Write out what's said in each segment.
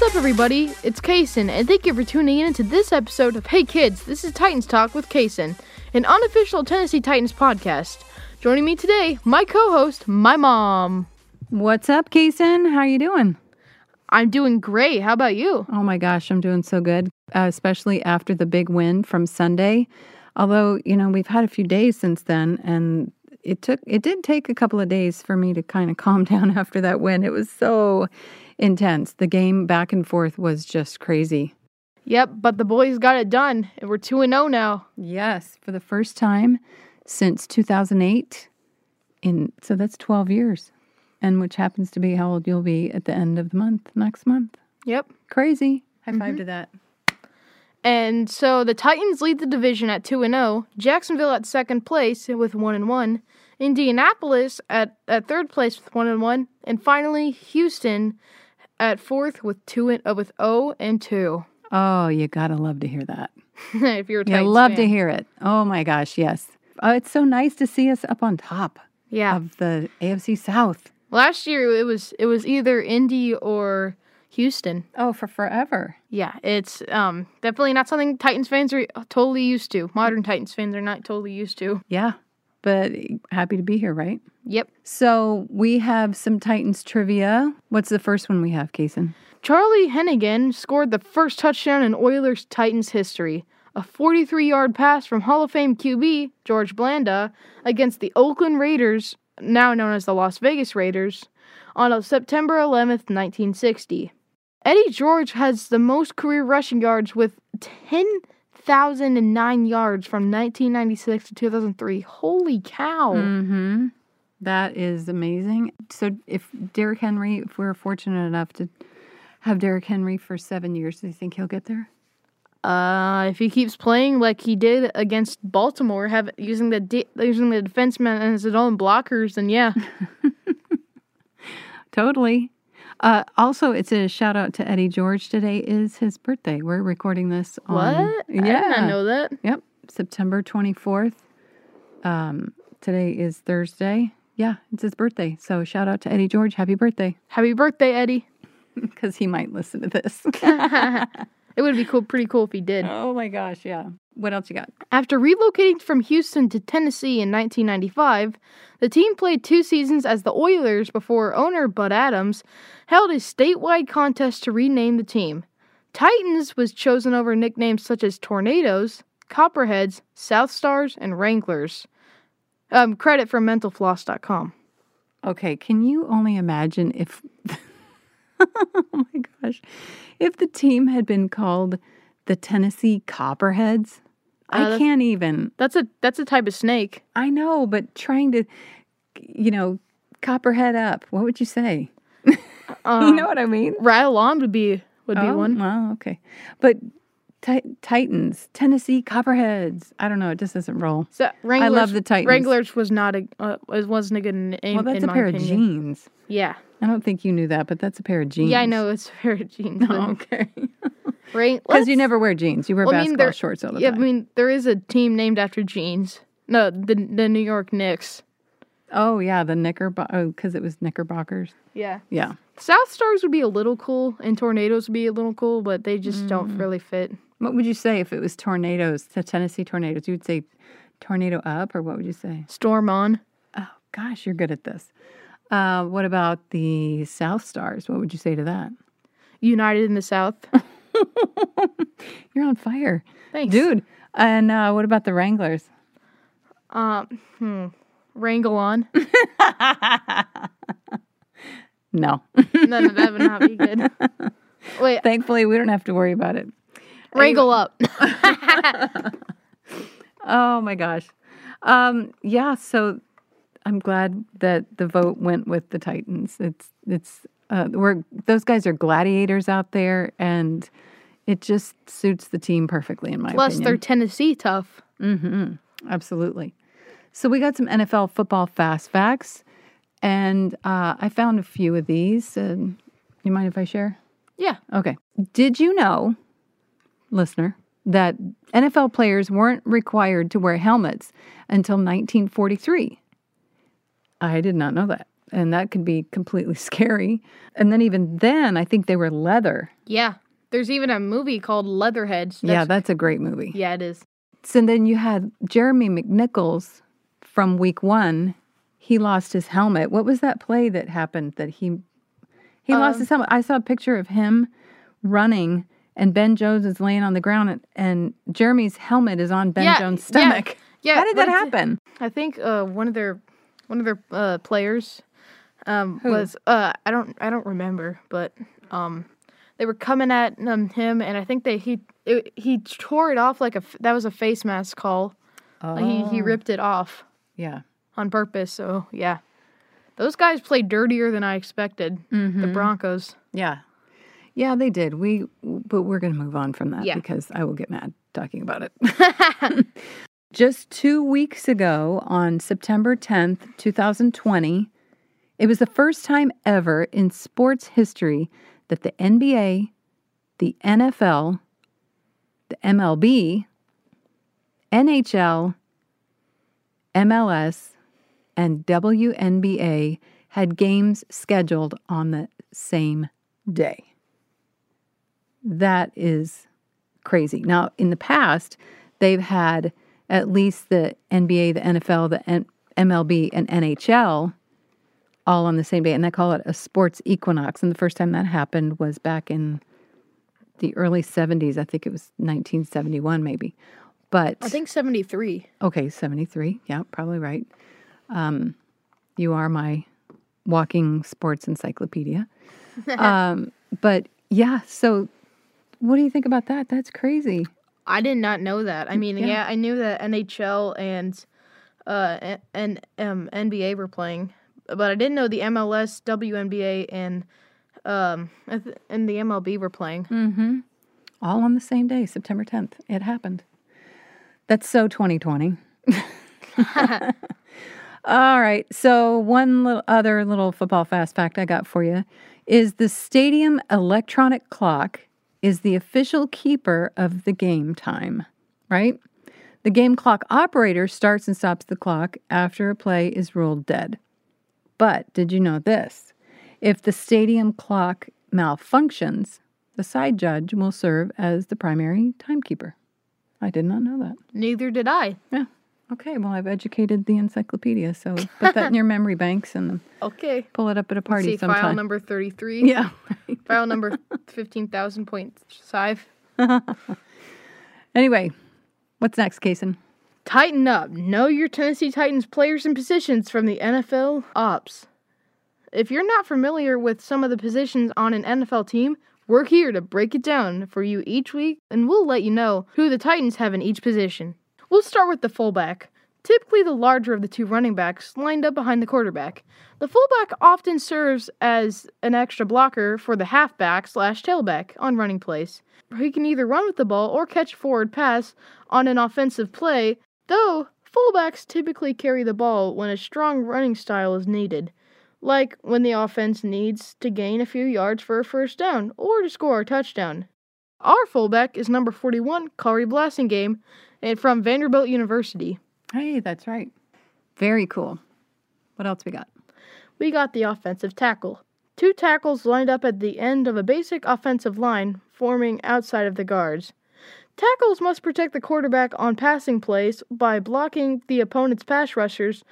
What's up, everybody? It's Kason, and thank you for tuning in to this episode of Hey Kids, this is Titans Talk with Kason, an unofficial Tennessee Titans podcast. Joining me today, my co-host, my mom. What's up, Kason? How are you doing? I'm doing great. How about you? Oh my gosh, I'm doing so good, uh, especially after the big win from Sunday. Although, you know, we've had a few days since then and it took it did take a couple of days for me to kind of calm down after that win. It was so intense. The game back and forth was just crazy. Yep, but the boys got it done, we're 2 and 0 now. Yes, for the first time since 2008 in so that's 12 years. And which happens to be how old you'll be at the end of the month next month. Yep. Crazy. High 5 mm-hmm. to that. And so the Titans lead the division at 2 and 0, Jacksonville at second place with 1 and 1, Indianapolis at, at third place with 1 and 1, and finally Houston at fourth with 2 and, uh, with 0 and 2. Oh, you gotta love to hear that. if you're a Titans You love to hear it. Oh my gosh, yes. Oh, it's so nice to see us up on top Yeah. of the AFC South. Last year it was it was either Indy or Houston. Oh, for forever. Yeah, it's um definitely not something Titans fans are totally used to. Modern Titans fans are not totally used to. Yeah, but happy to be here, right? Yep. So we have some Titans trivia. What's the first one we have, Kason? Charlie Hennigan scored the first touchdown in Oilers Titans history. A 43 yard pass from Hall of Fame QB George Blanda against the Oakland Raiders, now known as the Las Vegas Raiders, on September 11th, 1960. Eddie George has the most career rushing yards with 10,009 yards from 1996 to 2003. Holy cow. Mm-hmm. That is amazing. So if Derrick Henry, if we're fortunate enough to have Derrick Henry for seven years, do you think he'll get there? Uh, if he keeps playing like he did against Baltimore, have using the de- using the defenseman as his own blockers, then yeah. Totally. Uh, also, it's a shout out to Eddie George. Today is his birthday. We're recording this on what? Yeah. I did not know that. Yep, September 24th. Um, today is Thursday. Yeah, it's his birthday. So shout out to Eddie George. Happy birthday. Happy birthday, Eddie. Because he might listen to this. It would be cool, pretty cool if he did. oh my gosh, yeah. What else you got? After relocating from Houston to Tennessee in 1995, the team played two seasons as the Oilers before owner Bud Adams held a statewide contest to rename the team. Titans was chosen over nicknames such as Tornadoes, Copperheads, South Stars, and Wranglers. Um, credit from mentalfloss.com. Okay, can you only imagine if. oh my gosh. If the team had been called the Tennessee Copperheads? Uh, I can't even. That's a that's a type of snake. I know, but trying to, you know, copperhead up. What would you say? Um, you know what I mean? Rattle on would be would be oh, one. Well, okay. But ti- Titans, Tennessee Copperheads. I don't know. It just doesn't roll. So Wranglers, I love the Titans. Wranglers was not a uh, was- wasn't a good name. Well, that's a pair opinion. of jeans. Yeah, I don't think you knew that, but that's a pair of jeans. yeah, I know it's a pair of jeans. but okay. right? Because you never wear jeans. You wear well, I mean, basketball there- shorts all the time. Yeah, time. I mean there is a team named after jeans. No, the the New York Knicks. oh, yeah. The knickerbocker. Oh, because it was knickerbockers. Yeah, Yeah. South Stars would be a little cool, and Tornadoes would be a little cool, but they just Mm. don't really fit. What would you say if it was tornadoes, the Tennessee tornadoes? You would say tornado up, or what would you say? Storm on. Oh, gosh, you're good at this. Uh, what about the South Stars? What would you say to that? United in the South. You're on fire, Thanks, dude. And uh, what about the Wranglers? Um, hmm. Wrangle on. No. no, no, that would not be good. Wait, Thankfully, we don't have to worry about it. wrangle up. Oh my gosh. Um, yeah, so I'm glad that the vote went with the Titans. It's it's uh, we're those guys are gladiators out there, and it just suits the team perfectly in my Plus, they're. Tennessee tough. Absolutely. So we got some NFL football fast facts, and uh, I found a few of these. And you mind if I share? Yeah. Okay. Did you know, listener, that NFL players weren't required to wear helmets until 1943? I did not know that. and that could be completely scary. And then even then, I think they were leather. Yeah. There's even a movie called Leatherheads. yeah, that's a great movie. yeah, it is. So then you had Jeremy McNichols from week one. He lost his helmet. What was that play that happened that he he lost Um, his helmet? I saw a picture of him running and Ben Jones is laying on the ground and, and Jeremy's helmet is on Ben Yeah, Jones' stomach. yeah, Yeah. How did that happen? I think uh, one of their one of their uh, players um, was uh, I don't I don't remember, but um, they were coming at um, him, and I think they he it, he tore it off like a that was a face mask call. Like, he he Oh, ripped it off Yeah. on purpose. So yeah, those guys played dirtier than I expected. The Mm-hmm. Broncos. Yeah. Yeah, they did. We but we're going to move on from that Yeah. because I will get mad talking about it. Just 2 weeks ago on September 10th, 2020, it was the first time ever in sports history that the NBA, the NFL, the MLB, NHL, MLS, and WNBA had games scheduled on the same day. That is crazy. Now, in the past, they've had at least the NBA, the NFL, the N- MLB, and NHL all on the same day, and they call it a sports equinox. And the first time that happened was back in the early 70s. I think it was 1971, maybe. But I think seventy three. Okay, 73. Yeah, probably right. Um, you are my walking sports encyclopedia. um, but yeah, so what do you think about that? That's crazy. I did not know that. I mean, Yeah. yeah, I knew that NHL and uh and um NBA were playing, but I didn't know the MLS, WNBA, and um and the MLB were playing. Mm-hmm. All on the same day, September 10th. It happened. That's so 2020. All right. So, one little other little football fast fact I got for you is the stadium electronic clock is the official keeper of the game time, right? The game clock operator starts and stops the clock after a play is ruled dead. But did you know this? If the stadium clock malfunctions, the side judge will serve as the primary timekeeper. I did not know that. Neither did I. Yeah. Okay, well, I've educated the encyclopedia, so put that in your memory banks and Okay. pull it up at a Let's party see, file number thirty three. yeah. File number fifteen thousand point five. Anyway, what's next, Kason? Tighten up. Know your Tennessee Titans players and positions from the NFL Ops. If you're not familiar with some of the positions on an NFL team, we're here to break it down for you each week, and we'll let you know who the Titans have in each position. We'll start with the fullback, typically the larger of the two running backs lined up behind the quarterback. The fullback often serves as an extra blocker for the halfback slash tailback on running plays. He can either run with the ball or catch a forward pass on an offensive play, though fullbacks typically carry the ball when a strong running style is needed, like when the offense needs to gain a few yards for a first down or to score a touchdown. Our fullback is number 41, Khari Blasingame, and from Vanderbilt University. Hey, that's right. Very cool. What else we got? We got the offensive tackle. Two tackles lined up at the end of a basic offensive line, forming outside of the guards. Tackles must protect the quarterback on passing plays by blocking the opponent's pass rushers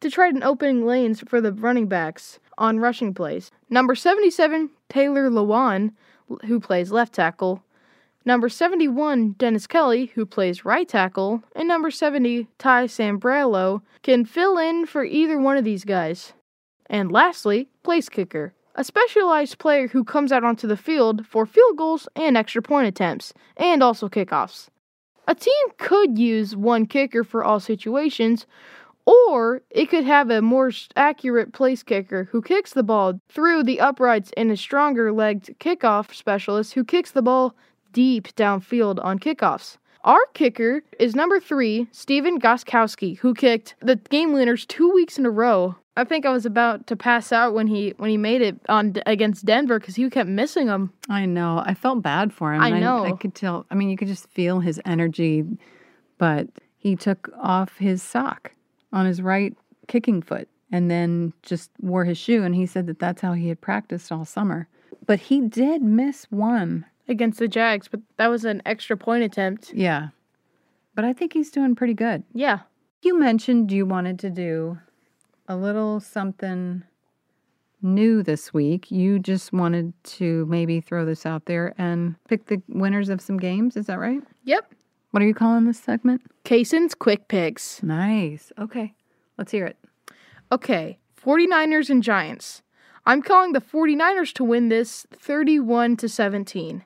to try and opening lanes for the running backs on rushing plays. Number 77, Taylor Lewan, who plays left tackle. Number 71, Dennis Kelly, who plays right tackle. And number 70, Ty Sambrailo, can fill in for either one of these guys. And lastly, place kicker, a specialized player who comes out onto the field for field goals and extra point attempts, and also kickoffs. A team could use one kicker for all situations, or it could have a more accurate place kicker who kicks the ball through the uprights and a stronger legged kickoff specialist who kicks the ball deep downfield on kickoffs. Our kicker is number three, Stephen Gostkowski, who kicked the game winners two weeks in a row. I think I was about to pass out when he when he made it on against Denver because he kept missing them. I know. I felt bad for him. I know. I, could tell. I mean, you could just feel his energy, but he took off his sock on his right kicking foot and then just wore his shoe. And he said that that's how he had practiced all summer. But he did miss one. Against the Jags, but that was an extra point attempt. Yeah. But I think he's doing pretty good. Yeah. You mentioned you wanted to do a little something new this week. You just wanted to maybe throw this out there and pick the winners of some games. Is that right? Yep. What are you calling this segment? Kaysen's quick picks. Nice. Okay. Let's hear it. Okay, 49ers and Giants. I'm calling the 49ers to win this 31 to 17.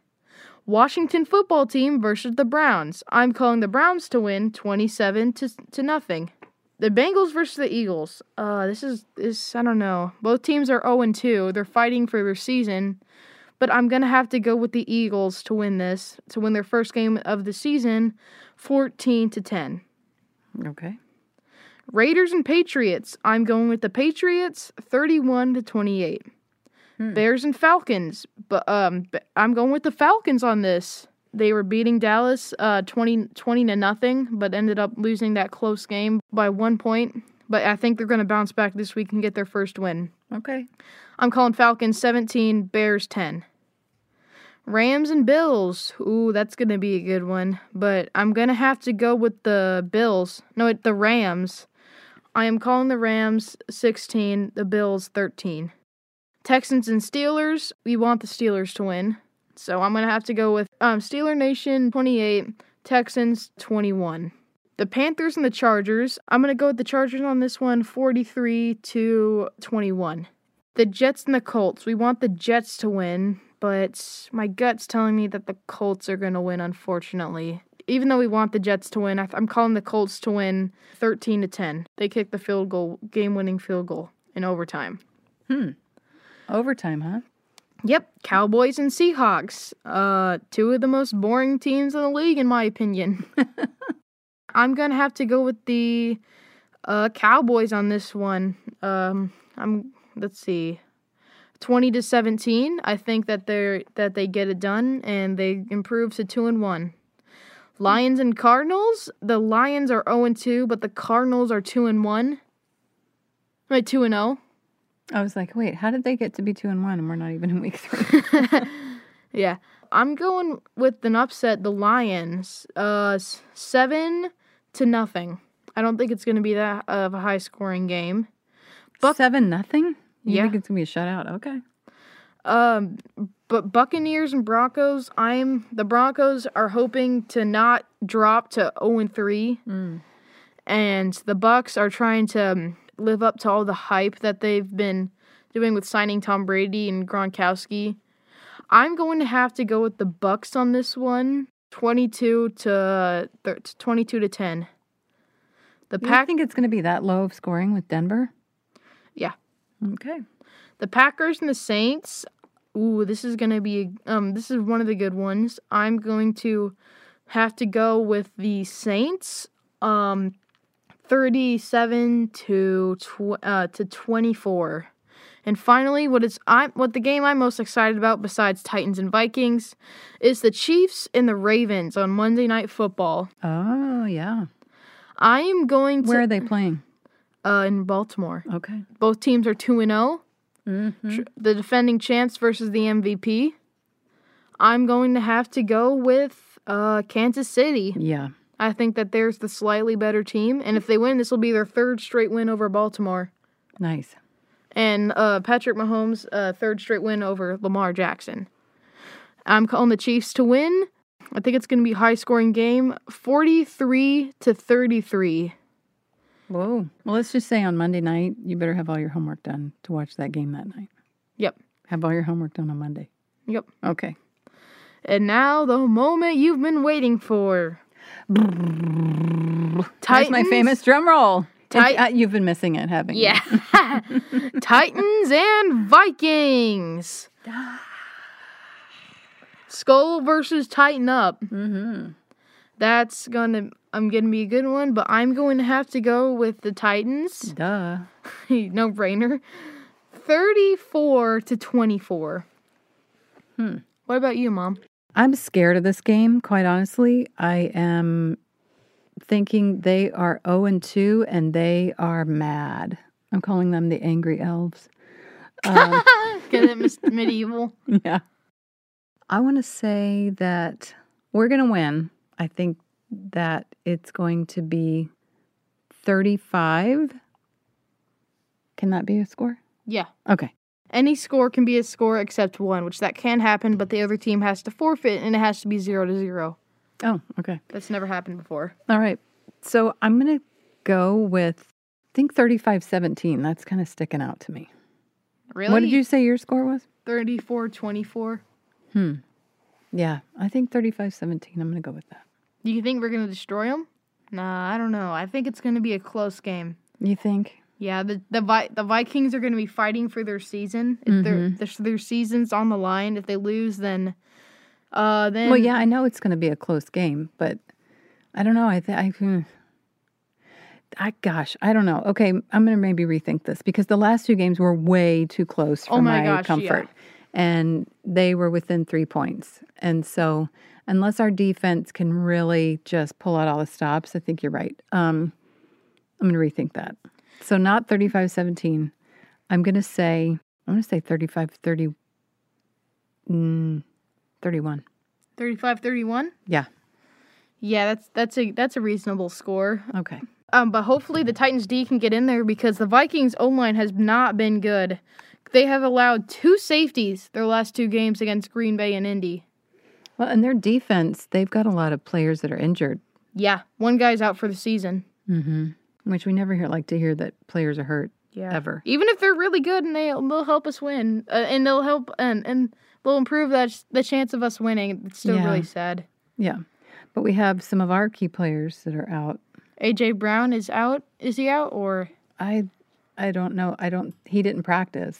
Washington football team versus the Browns. I'm calling the Browns to win 27 to, to nothing. The Bengals versus the Eagles. Uh this is this I don't know. Both teams are 0 and 2. They're fighting for their season. But I'm going to have to go with the Eagles to win this, to win their first game of the season 14 to 10. Okay. Raiders and Patriots. I'm going with the Patriots 31 to 28. Bears and Falcons. But um I'm going with the Falcons on this. They were beating Dallas uh 20 20 to nothing, but ended up losing that close game by 1 point. But I think they're going to bounce back this week and get their first win. Okay. I'm calling Falcons 17, Bears 10. Rams and Bills. Ooh, that's going to be a good one. But I'm going to have to go with the Bills. No, the Rams. I am calling the Rams 16, the Bills 13. Texans and Steelers. We want the Steelers to win. So I'm going to have to go with um, Steeler Nation 28, Texans 21. The Panthers and the Chargers. I'm going to go with the Chargers on this one 43 to 21 the Jets and the Colts. We want the Jets to win, but my gut's telling me that the Colts are going to win, unfortunately. Even though we want the Jets to win, I'm calling the Colts to win 13 to 10. They kicked the field goal, game winning field goal in overtime. Overtime, huh? Yep, Cowboys and Seahawks. Uh, two of the most boring teams in the league, in my opinion. I'm gonna have to go with the uh, Cowboys on this one. Um, I'm let's see, twenty to seventeen. I think that they're that they get it done and they improve to two and one. Lions and Cardinals. The Lions are zero and two, but the Cardinals are two and one. Wait, two and oh? zero. I was like, wait, how did they get to be two and one and we're not even in week three? Yeah. I'm going with an upset, the Lions. Uh 7 to nothing. I don't think it's going to be that of a high scoring game. Buck- Seven nothing? You Yeah. think it's gonna be a shutout? Okay. Um but Buccaneers and Broncos, I'm the Broncos are hoping to not drop to 0 and 3 and the Bucks are trying to um, live up to all the hype that they've been doing with signing Tom Brady and Gronkowski. I'm going to have to go with the Bucks on this one, 22 to thir- 22 to 10. The You Pack think it's gonna be that low of scoring with Denver? Yeah. Okay. The Packers and the Saints. Ooh, this is gonna be um this is one of the good ones. I'm going to have to go with the Saints. Um 37 to tw- uh to 24. And finally, what is I what the game I'm most excited about besides Titans and Vikings is the Chiefs and the Ravens on Monday Night Football. Oh yeah. I am going to Where are they playing? uh in Baltimore. Okay. Both teams are 2 and 0. Mm-hmm. the defending champs versus the MVP. I'm going to have to go with uh, Kansas City. Yeah. I think that there's the slightly better team, and if they win, this will be their third straight win over Baltimore. Nice. And uh, Patrick Mahomes' uh, third straight win over Lamar Jackson. I'm calling the Chiefs to win. I think it's going to be a high scoring game, 43 to 33. Whoa. Well, let's just say on Monday night, you better have all your homework done to watch that game that night. Yep. Have all your homework done on Monday. Yep. Okay. And now the moment you've been waiting for. That's my famous drum roll. Tit- uh, you've been missing it, haven't you? Yeah. Titans and Vikings. Skull versus Titan up. Mm-hmm. That's gonna I'm gonna be a good one, but I'm going to have to go with the Titans. Duh. no brainer. 34 to 24. Hmm. What about you, Mom? I'm scared of this game, quite honestly. I am thinking they are 0 and 2 and they are mad. I'm calling them the angry elves. Um, Get it, Medieval. yeah. I want to say that we're going to win. I think that it's going to be 35. Can that be a score? Yeah. Okay. Any score can be a score except one, which that can happen, but the other team has to forfeit and it has to be zero to zero. Oh, okay. That's never happened before. All right. So I'm going to go with, I think 35 17. That's kind of sticking out to me. Really? What did you say your score was? 34 24. Hmm. Yeah, I think 35 17. I'm going to go with that. Do you think we're going to destroy them? Nah, I don't know. I think it's going to be a close game. You think? Yeah, the the, Vi- the Vikings are going to be fighting for their season. If their, Mm-hmm. their their season's on the line, if they lose, then uh then Well, yeah, I know it's going to be a close game, but I don't know. I think I, hmm. I, gosh, I don't know. Okay, I'm going to maybe rethink this because the last two games were way too close for Oh my my, gosh, comfort, and they were within three points. And so, unless our defense can really just pull out all the stops, I think you're right. Um, I'm going to rethink that. So not 35-17. I'm going to say I'm going to say 35-30. Mm, 31. 35 31. Yeah. Yeah, that's that's a that's a reasonable score. Okay. Um, but hopefully the Titans D can get in there because the Vikings O line has not been good. They have allowed two safeties their last two games against Green Bay and Indy. Well, and their defense, they've got a lot of players that are injured, Yeah, one guy's out for the season. mm-hmm. Which we never hear like to hear that players are hurt Yeah, ever. even if they're really good and they they'll help us win, uh, and they'll help and and they'll improve that the chance of us winning. It's still Yeah. really sad. Yeah. But we have some of our key players that are out. AJ Brown is out. Is he out or? I I don't know. I don't he didn't practice.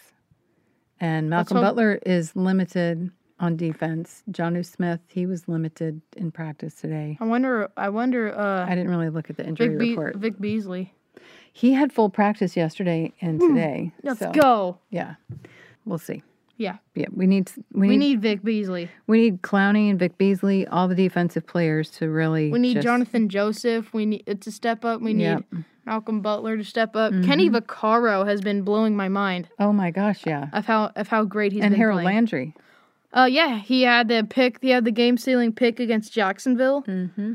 And Malcolm hope- Butler is limited on defense. Jonnu Smith, he was limited in practice today. I wonder. I wonder. Uh, I didn't really look at the injury Vic, Be- report. Vic Beasley. He had full practice yesterday and today. Let's so, go. Yeah. We'll see. Yeah, Yeah, we need we, we need need Vic Beasley. We need Clowney and Vic Beasley, all the defensive players to really. We need just- Johnathan Joseph. We need to step up. We need. Malcolm Butler to step up. Kenny Vaccaro has been blowing my mind Oh my gosh, yeah. of how of how great he's and been Harold playing. Landry. Uh, yeah, he had the pick. He had the game sealing pick against Jacksonville. Hmm.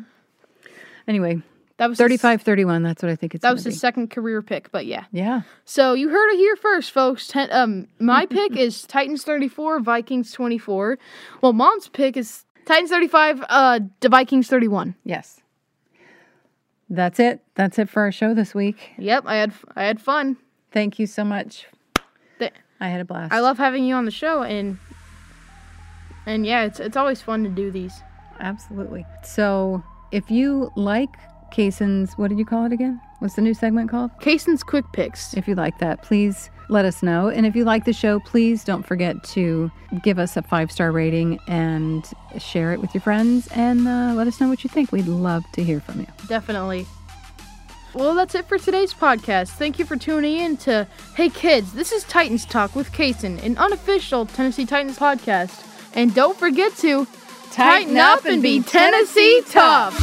Anyway, That was his- 35 31, that's what I think it's that was his be. second career pick. But yeah, Yeah. so you heard it here first, folks. Ten, um, my pick is Titans thirty four, Vikings twenty four. Well, mom's pick is Titans thirty five, uh, the Vikings thirty one. Yes. That's it. That's it for our show this week. Yep, I had I had fun. Thank you so much. I had a blast. I love having you on the show, and and yeah, it's it's always fun to do these. Absolutely. So, if you like Kaysen's, what did you call it again? What's the new segment called? Kaysen's quick picks. If you like that, please let us know. And if you like the show, please don't forget to give us a five star rating and share it with your friends and uh, let us know what you think. We'd love to hear from you. Definitely. Well, that's it for today's podcast. Thank you for tuning in to Hey Kids, this is Titans Talk with Kaysen, an unofficial Tennessee Titans podcast. And don't forget to tighten, up, and be Tennessee tough.